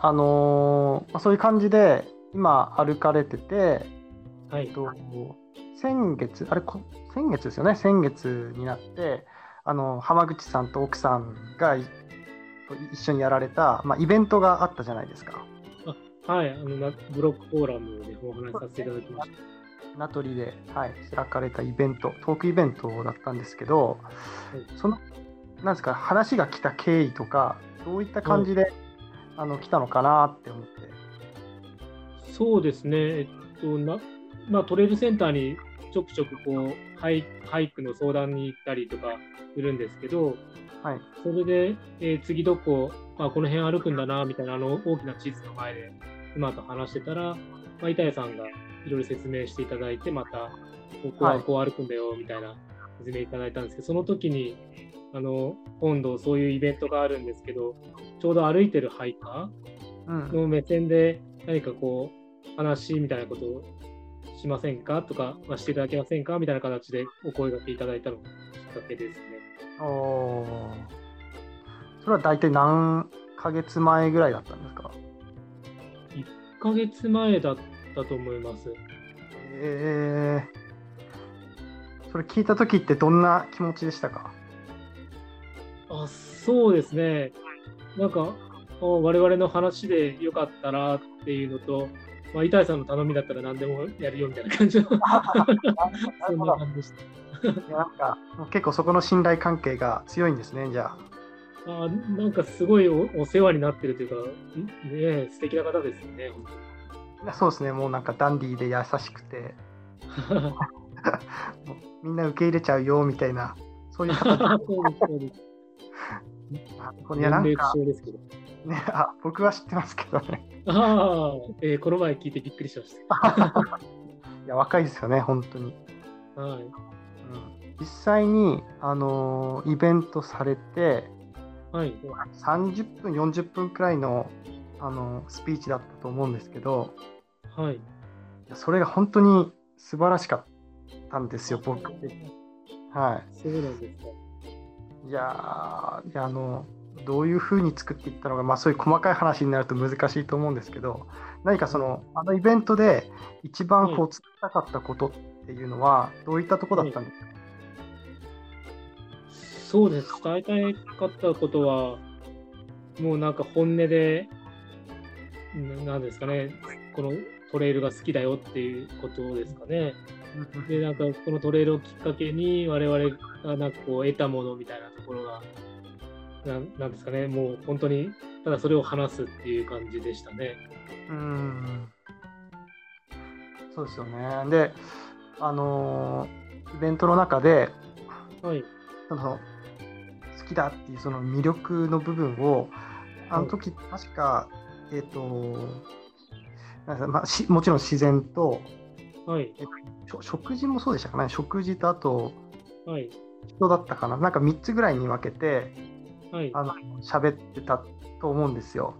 あのーまあ、そういう感じで今歩かれてて、はいえっ。と、先月、あれこ、先月ですよね、先月になって、あの浜口さんと奥さんがい一緒にやられた、まあ、イベントがあったじゃないですか。はい。あの、なブロックフォーラムでお話しさせていただきまし名取で、はい、開かれたイベント、トークイベントだったんですけど、いその、なんですか、話が来た経緯とか、どういった感じで、あの来たのかなって思って。た。そうですね。えっと、な、まあ、トレイルセンターにちょくちょくこう、ハイハイクの相談に行ったりとかするんですけど、はい、それで、えー次どこ、あ、この辺歩くんだな、みたいな、あの、大きな地図の前で、妻と話してたら、まあ、板谷さんがいろいろ説明していただいて、また、ここはこう歩くんだよ、みたいな説明いただいたんですけど、その時に、あの、今度そういうイベントがあるんですけど、ちょうど歩いてるハイカうん。ーの目線で何かこう、話みたいなことをしませんか？とか、まあ、していただけませんか？みたいな形でお声掛けいただいたのがきっかけですね。おー。それは大体何ヶ月前ぐらいだったんですか？1ヶ月前だったと思います。えー、それ聞いた時ってどんな気持ちでしたか？あそうですね。なんか、あ我々の話でよかったらっていうのと、まあ、板井さんの頼みだったら何でもやるよみたいな感じの、そんな感じでした。なんか結構そこの信頼関係が強いんですね、じゃあ。あなんかすごいおお世話になってるというか、ん？ねえ、素敵な方ですよね、本いやそうですね、もうなんかダンディーで優しくて、みんな受け入れちゃうよみたいな、そういう方で そうです、いやなんか。ね、あ僕は知ってますけどね。ああ、えーこの前聞いてびっくりしまし いや若いですよね、本当に。た。はい。うん実際に、あのーイベントされて、はい。30分、40分くらいの、あのースピーチだったと思うんですけど、はい。いやそれが本当に素晴らしかったんですよ、僕。はそうなんですか。い。いやーいやあの、どういうふうに作っていったのか、まあ、そういう細かい話になると難しいと思うんですけど、何かその、あのイベントで一番こうはい伝えたかったことっていうのは、どういったところだったんですか、そうです。伝えたかったことは、もうなんか本音で、んなんですかね、このトレイルが好きだよっていうことですかね。で、なんかこのトレイルをきっかけに、我々がなんかこう得たものみたいなところが、なんなんですかね、もう本当に、ただそれを話すっていう感じでしたね。うーんそうですよね。で、あのーイベントの中で、はい。その好きだっていうその魅力の部分を、あの時、確か、えっ、と、なんかまあ、しもちろん自然と、はい。えっとしょ食事もそうでしたかね、食事とあとはい。人だったかな、なんか3つぐらいに分けてはい。あの喋ってたと思うんですよ。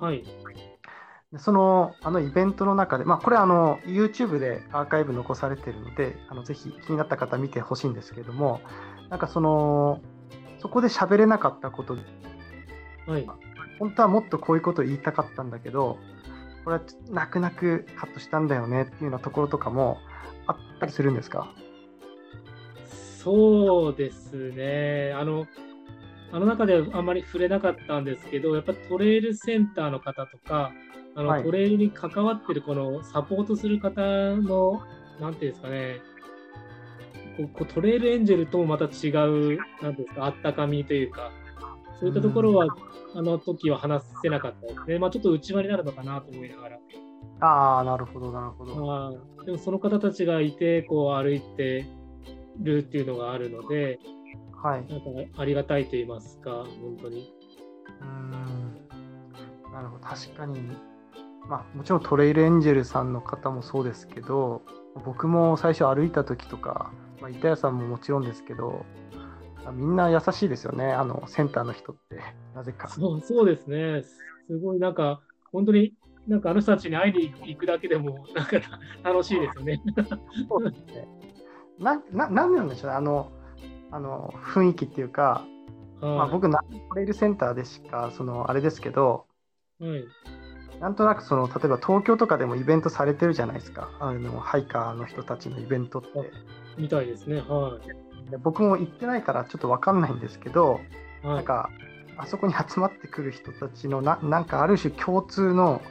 はい。でそのあのイベントの中で、まあ、これあの YouTube でアーカイブ残されてるのであのぜひ気になった方見てほしいんですけれどもなんかそのそこで喋れなかったことはい。本当はもっとこういうことを言いたかったんだけどこれは泣く泣くカットしたんだよねっていうようなところとかもあったりするんですか？そうですね。あの、あの中ではあんまり触れなかったんですけど、やっぱトレイルセンターの方とか、あの、はいトレイルに関わってるこのサポートする方の、なんていうんですかね、こうこうトレイルエンジェルともまた違う、なんていうんですか、あったかみというか、そういったところは、あの時は話せなかったですね。まあちょっと内輪になるのかなと思いながら。ああなるほどなるほど。まあ、でもその方たちがいて、こう歩いてるっていうのがあるので、はい。なんかありがたいと言いますか、本当に。うーんなるほど確かに、まあ、もちろんトレイルエンジェルさんの方もそうですけど僕も最初歩いた時とか、まあ、板谷さんももちろんですけどみんな優しいですよねあのセンターの人って なぜか。そうそうですね、すごいなんか、本当になんかあの人たちに会いに行くだけでも、なんか楽しいですよね。そうですねなななんなんでしょうね。あのあの雰囲気っていうか、まあ、はい僕なトレイルセンターでしかそのあれですけどはい。なんとなくその例えば東京とかでもイベントされてるじゃないですか。あのハイカーの人たちのイベントって。みたいですね。はい。で僕も行ってないからちょっと分かんないんですけど、はい、なんかあそこに集まってくる人たちのななんかある種共通の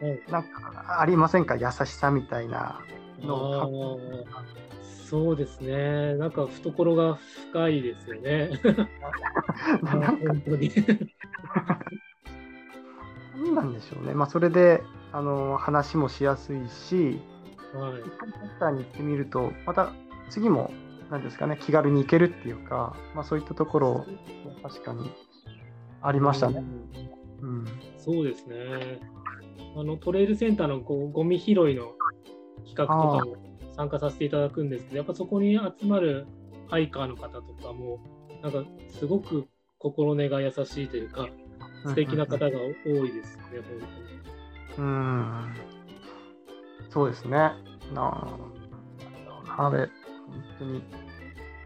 はいなんかありませんか？優しさみたいなのをそうですね。なんか懐が深いですよね。本当に。なんなんでしょうね、まあ、それであの話もしやすいしはい。一回センターに行ってみるとまた次もなんですかね気軽に行けるっていうか、まあ、そういったところ確かにありましたね。うんうんそうですね。あのトレイルセンターのこうゴミ拾いの企画とかも参加させていただくんですけど、やっぱそこに集まるハイカーの方とかも、なんかすごく心根が優しいというか、素敵な方が多いですね、本うんそうですね。なああれ、本当に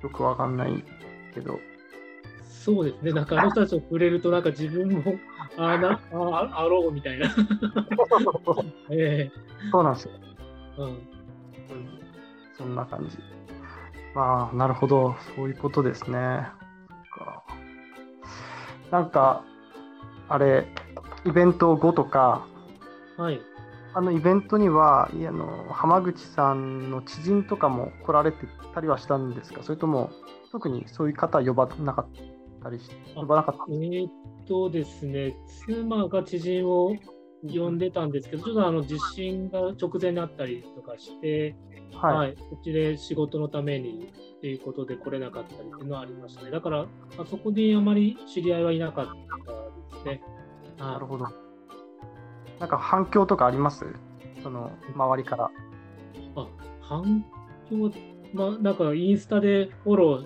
よくわかんないけど、当に。そうですね、なんかあの人たちを触れると、なんか自分も、ああなああろうみたいな。えそうなんですよ。うんそんな感じ。まあ、なるほど、そういうことですね。なんか、あれ、イベント後とか、はい。あのイベントには、あの浜口さんの知人とかも来られてたりはしたんですか？それとも、特にそういう方は呼ばなかったりし、あ呼ばなかったえーっとですね、妻が知人を呼んでたんですけど、ちょっとあの地震が直前にあったりとかして、はい。はい、こっちで仕事のためにっていうことで来れなかったりっていうのはありましたね。だから、あそこであまり知り合いはいなかったですね。はなるほど。なんか反響とかあります？その周りから。い、あ反響、まあ、なんかインスタでフォロ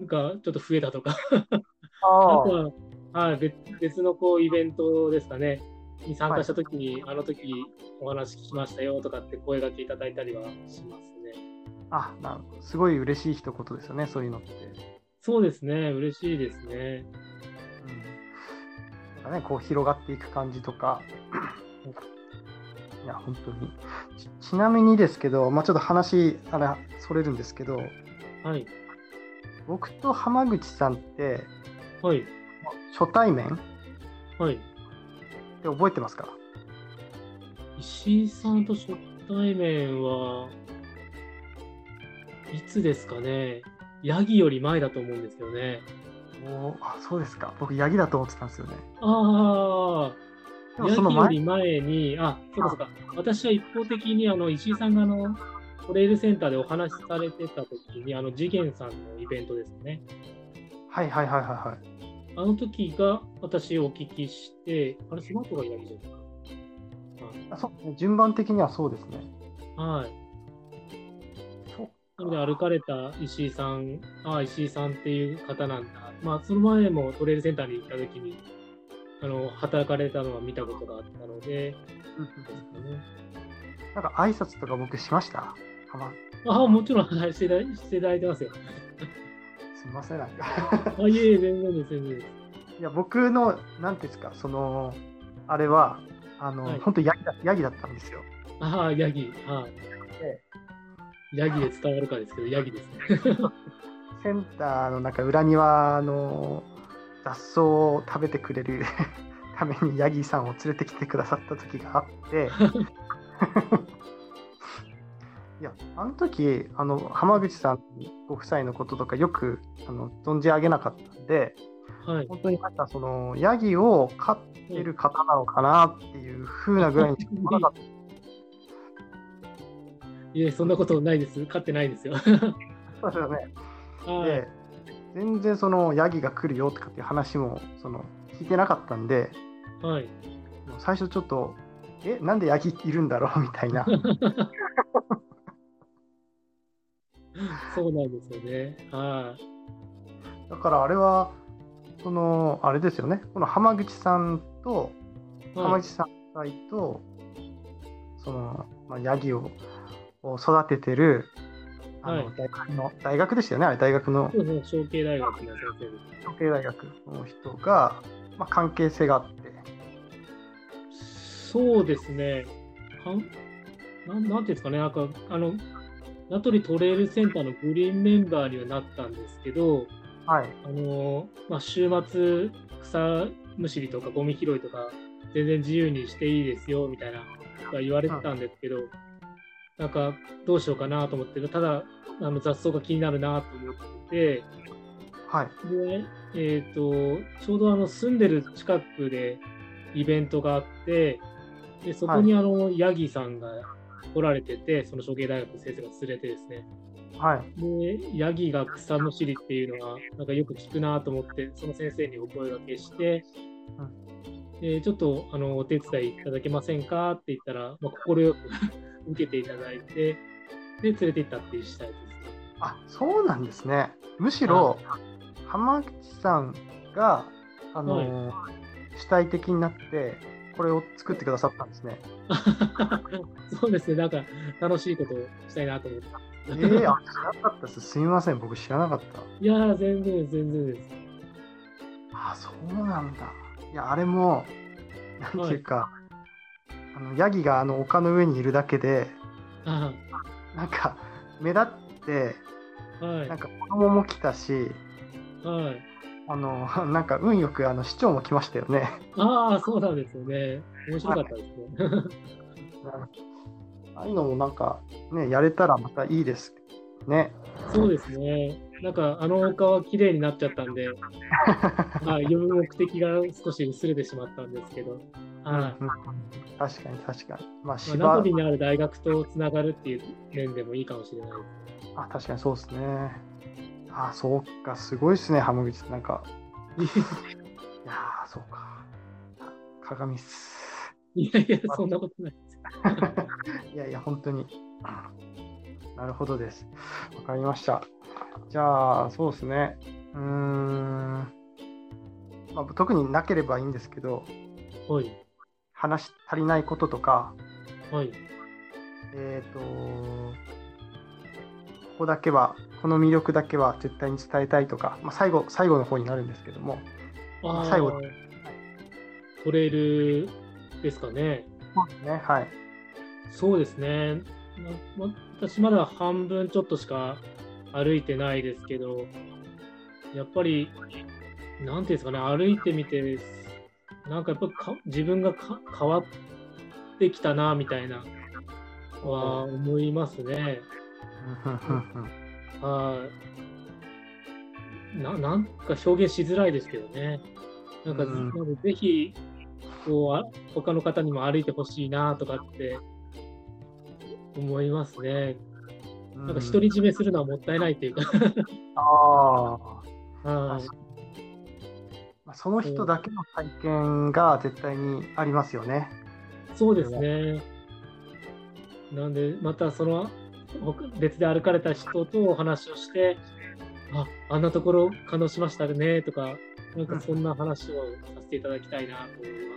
ーがちょっと増えたとか、あとは、はい、別別のこうイベントですかね、に参加したときに、あの時お話聞きましたよとかって声がけいただいたりはしますね。あ、な。すごい嬉しい一言ですよね、そういうのって。そうですね、嬉しいですね。うん。なんかね、こう広がっていく感じとか。いや、本当に。ちちなみにですけど、まあ、ちょっと話、あれ、それるんですけど、はい、僕と浜口さんって、はい、初対面？っはい。て覚えてますか？石井さんと初対面は、いつですかね、ヤギより前だと思うんですけどね。おーあ、そうですか。僕、ヤギだと思ってたんですよね。ああ、ヤギより前に、あ、そうかそうか、私は一方的にあの石井さんがあのトレイルセンターでお話しされてた時に、あの次元さんのイベントですね。はいはいはいはいはい。あの時が私お聞きして、あれ、その後がヤギじゃないですか。あそう順番的にはそうですね。はい。なので歩かれた石井さん、ああ、石井さんっていう方なんだ。まあ、その前もトレイルセンターに行った時に、あの、働かれたのは見たことがあったので、うんね。なんか挨拶とか僕しました？浜ああ、もちろん、はいしていただいてますよ。すみません、なんか。あ、いえいえ、全然です、全然です。いや、僕の、なんていうんですか、その、あれは、あの、はい本当ヤギだ、ヤギだったんですよ。ああ、ヤギ、はい。でヤギで伝わるかですけど、ヤギですね。センターのなんか裏庭の雑草を食べてくれる ためにヤギさんを連れてきてくださった時があって、いや、あの時、あの、浜口さんご夫妻のこととかよくあの存じ上げなかったんで、はい。本当になんかその、ヤギを飼ってる方なのかなっていう風なぐらいにしか思わなかった。いえ、そんなことないです。飼ってないですよ。そうですよね。はい。で、全然そのヤギが来るよとかっていう話もその聞いてなかったんで、はい。最初ちょっと、え、なんでヤギいるんだろう？みたいな。そうなんですよね。はだからあれは、その、あれですよね、この浜口さんと、い。はい浜口さん夫妻と、その、まあ、ヤギをを育ててる、あのはい大学の、大学でしたよね、あれ、大学のそうですね、小慶大学の先生です。統計大学の人が、まあ、関係性があって、そうですね。はんなんなんていうんですかね、なんか、あの、名取トレイルセンターのグリーンメンバーにはなったんですけど、はい。あのまあ、週末、草むしりとかゴミ拾いとか、全然自由にしていいですよみたいな言われてたんですけど、なんかどうしようかなと思って、ただあの雑草が気になるなと思ってはい。で、えーと、ちょうどあの住んでる近くでイベントがあって、でそこにあの、ヤギさんが来られてて、その処刑大学の先生が連れてですね、はい。で、ヤギが草むしりっていうのは、なんかよく聞くなと思って、その先生にお声掛けして、でちょっとあのお手伝いいただけませんかって言ったら、まあ、快く 受けていただいて、で、連れて行ったっていう次第です。あ、そうなんですね。むしろ、浜口さんが、あのー主体的になって、これを作ってくださったんですね。そうですね、なんか楽しいことをしたいなと思って。えー、あ知らなかったです。すみません、僕知らなかった。いやー、全然全然です。あ、そうなんだ。いや、あれも、なんていうか、あのヤギがあの丘の上にいるだけで、あなんか目立って、はい、なんか子供も来たし、はい。あの なんか運よくあの市長も来ましたよね。ああ、そうなんですよね。面白かったですね。ああいうのもなんかね、やれたらまたいいですね。そうですね。なんか、あの丘は綺麗になっちゃったんで、まあ、呼ぶ目的が少し薄れてしまったんですけど、はい。まうん確かに確かに。まあ、ナポリにある大学とつながるっていう面でもいいかもしれないです。あ確かにそうですね。あそうか、すごいですね、浜口。なんか、いやー、そうか。鏡っす。いやいや、そんなことないです。いやいや、本当に。なるほどです。わかりました。じゃあ、そうですね。うーん。まあ、特になければいいんですけど、はい。話し足りないこととか、はい。えっ、と、ここだけは、この魅力だけは絶対に伝えたいとか、まあ、最後、最後の方になるんですけども、最後トレイルですかね。そうですね、はい。そうですね。私まだ半分ちょっとしか歩いてないですけど、やっぱり、なんていうんですかね、歩いてみて、なんかやっぱか自分がか変わってきたな、みたいな、は思いますね。うんうんうんうんはい。ななんか表現しづらいですけどね。なんか、うんなのでぜひ、こうあ、他の方にも歩いてほしいなとかって思いますね。なんか独り占めするのはもったいないっていうか。ああ。その人だけの体験が絶対にありますよね。そうですね。なんで、またその他別で歩かれた人とお話をして、ああんなところ感動しましたねとか、なんかそんな話をさせていただきたいなと思い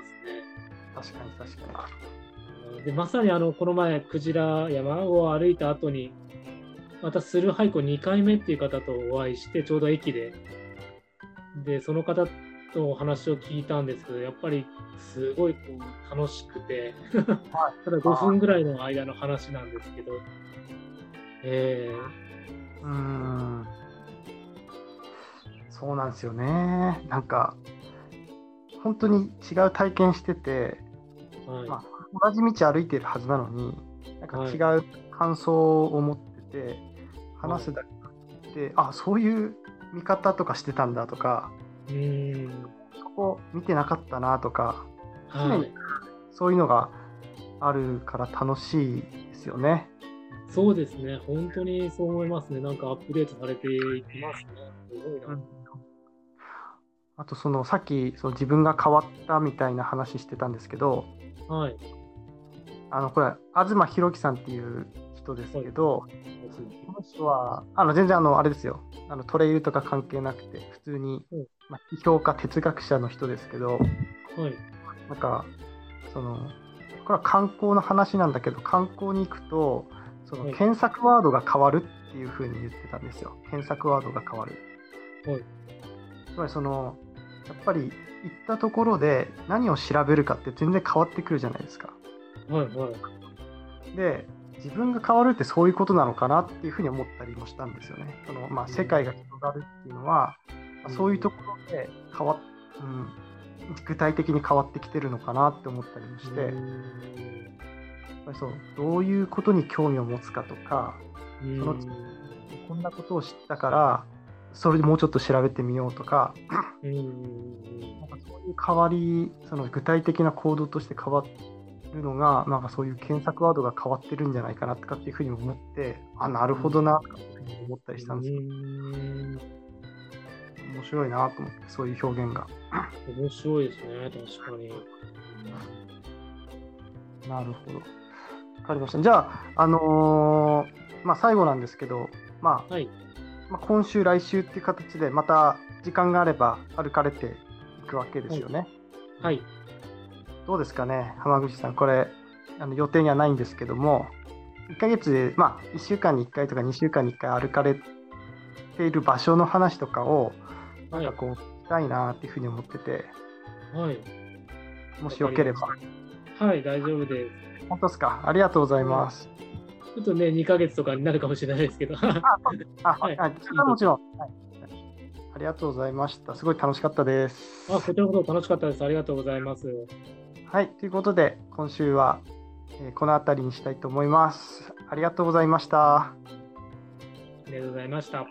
ますね。確かに確かでまさにあのこの前、クジラ山を歩いた後に、またスルーハイク2回目っていう方とお会いして、ちょうど駅で、でその方とお話を聞いたんですけど、やっぱりすごいこう楽しくて、ただ5分ぐらいの間の話なんですけど、えに。うーん。そうなんですよね。なんか、本当に違う体験してて、ーはいまあ、同じ道歩いてるはずなのに、なんかはい違う感想を持ってて、話すだけで、あそういう見方とかしてたんだとか、うーんそこ見てなかったなとか、はい、そういうのがあるから楽しいですよね。そうですね、本当にそう思いますね、なんかアップデートされていきますね、すごいな。あとそのさっきその自分が変わったみたいな話してたんですけどはい、あのこれ東博樹さんっていう人ですけど、ですねこの人はあの全然あのあれですよ。あのトレイルとか関係なくて普通に、うん。まあ、批評家哲学者の人ですけどはい、なんかそのこれは観光の話なんだけど観光に行くとそのはい検索ワードが変わるっていうふうに言ってたんですよ検索ワードが変わる。はいつまりそのやっぱり行ったところで何を調べるかって全然変わってくるじゃないですか。はいはい。で自分が変わるってそういうことなのかなっていうふうに思ったりもしたんですよね。そのまあ、世界が広がるっていうのは、まあそういうところで変わっ、うん、具体的に変わってきてるのかなって思ったりもして、やっぱりそうどういうことに興味を持つかとかうんそのこんなことを知ったからそれでもうちょっと調べてみようとかうんなんかそういう変わりその具体的な行動として変わるのがなんかそういう検索ワードが変わってるんじゃないかなとかっていうふうに思ってあなるほどなとか思ったりしたんですけどうん面白いなと思ってそういう表現が。面白いですね、確かに。なるほど。わかりました。じゃあ、あのーまあ、最後なんですけど、まあはい。まあ、今週、来週っていう形で、また時間があれば歩かれていくわけですよね。はい。どうですかね、浜口さん、これ、あの予定にはないんですけども、1ヶ月で、まあ、1週間に1回とか2週間に1回歩かれている場所の話とかを、はないんかこう、したいなっていうふうに思ってて、はい。もしよければ。はい、大丈夫です。本当ですか？ありがとうございます。ちょっとね、2ヶ月とかになるかもしれないですけど。あ、ははいもちろん、はい。ありがとうございました。すごい楽しかったです。あ、こちらこそ楽しかったです。ありがとうございます。はい、ということで、今週は、えーこの辺りにしたいと思います。ありがとうございました。ありがとうございました。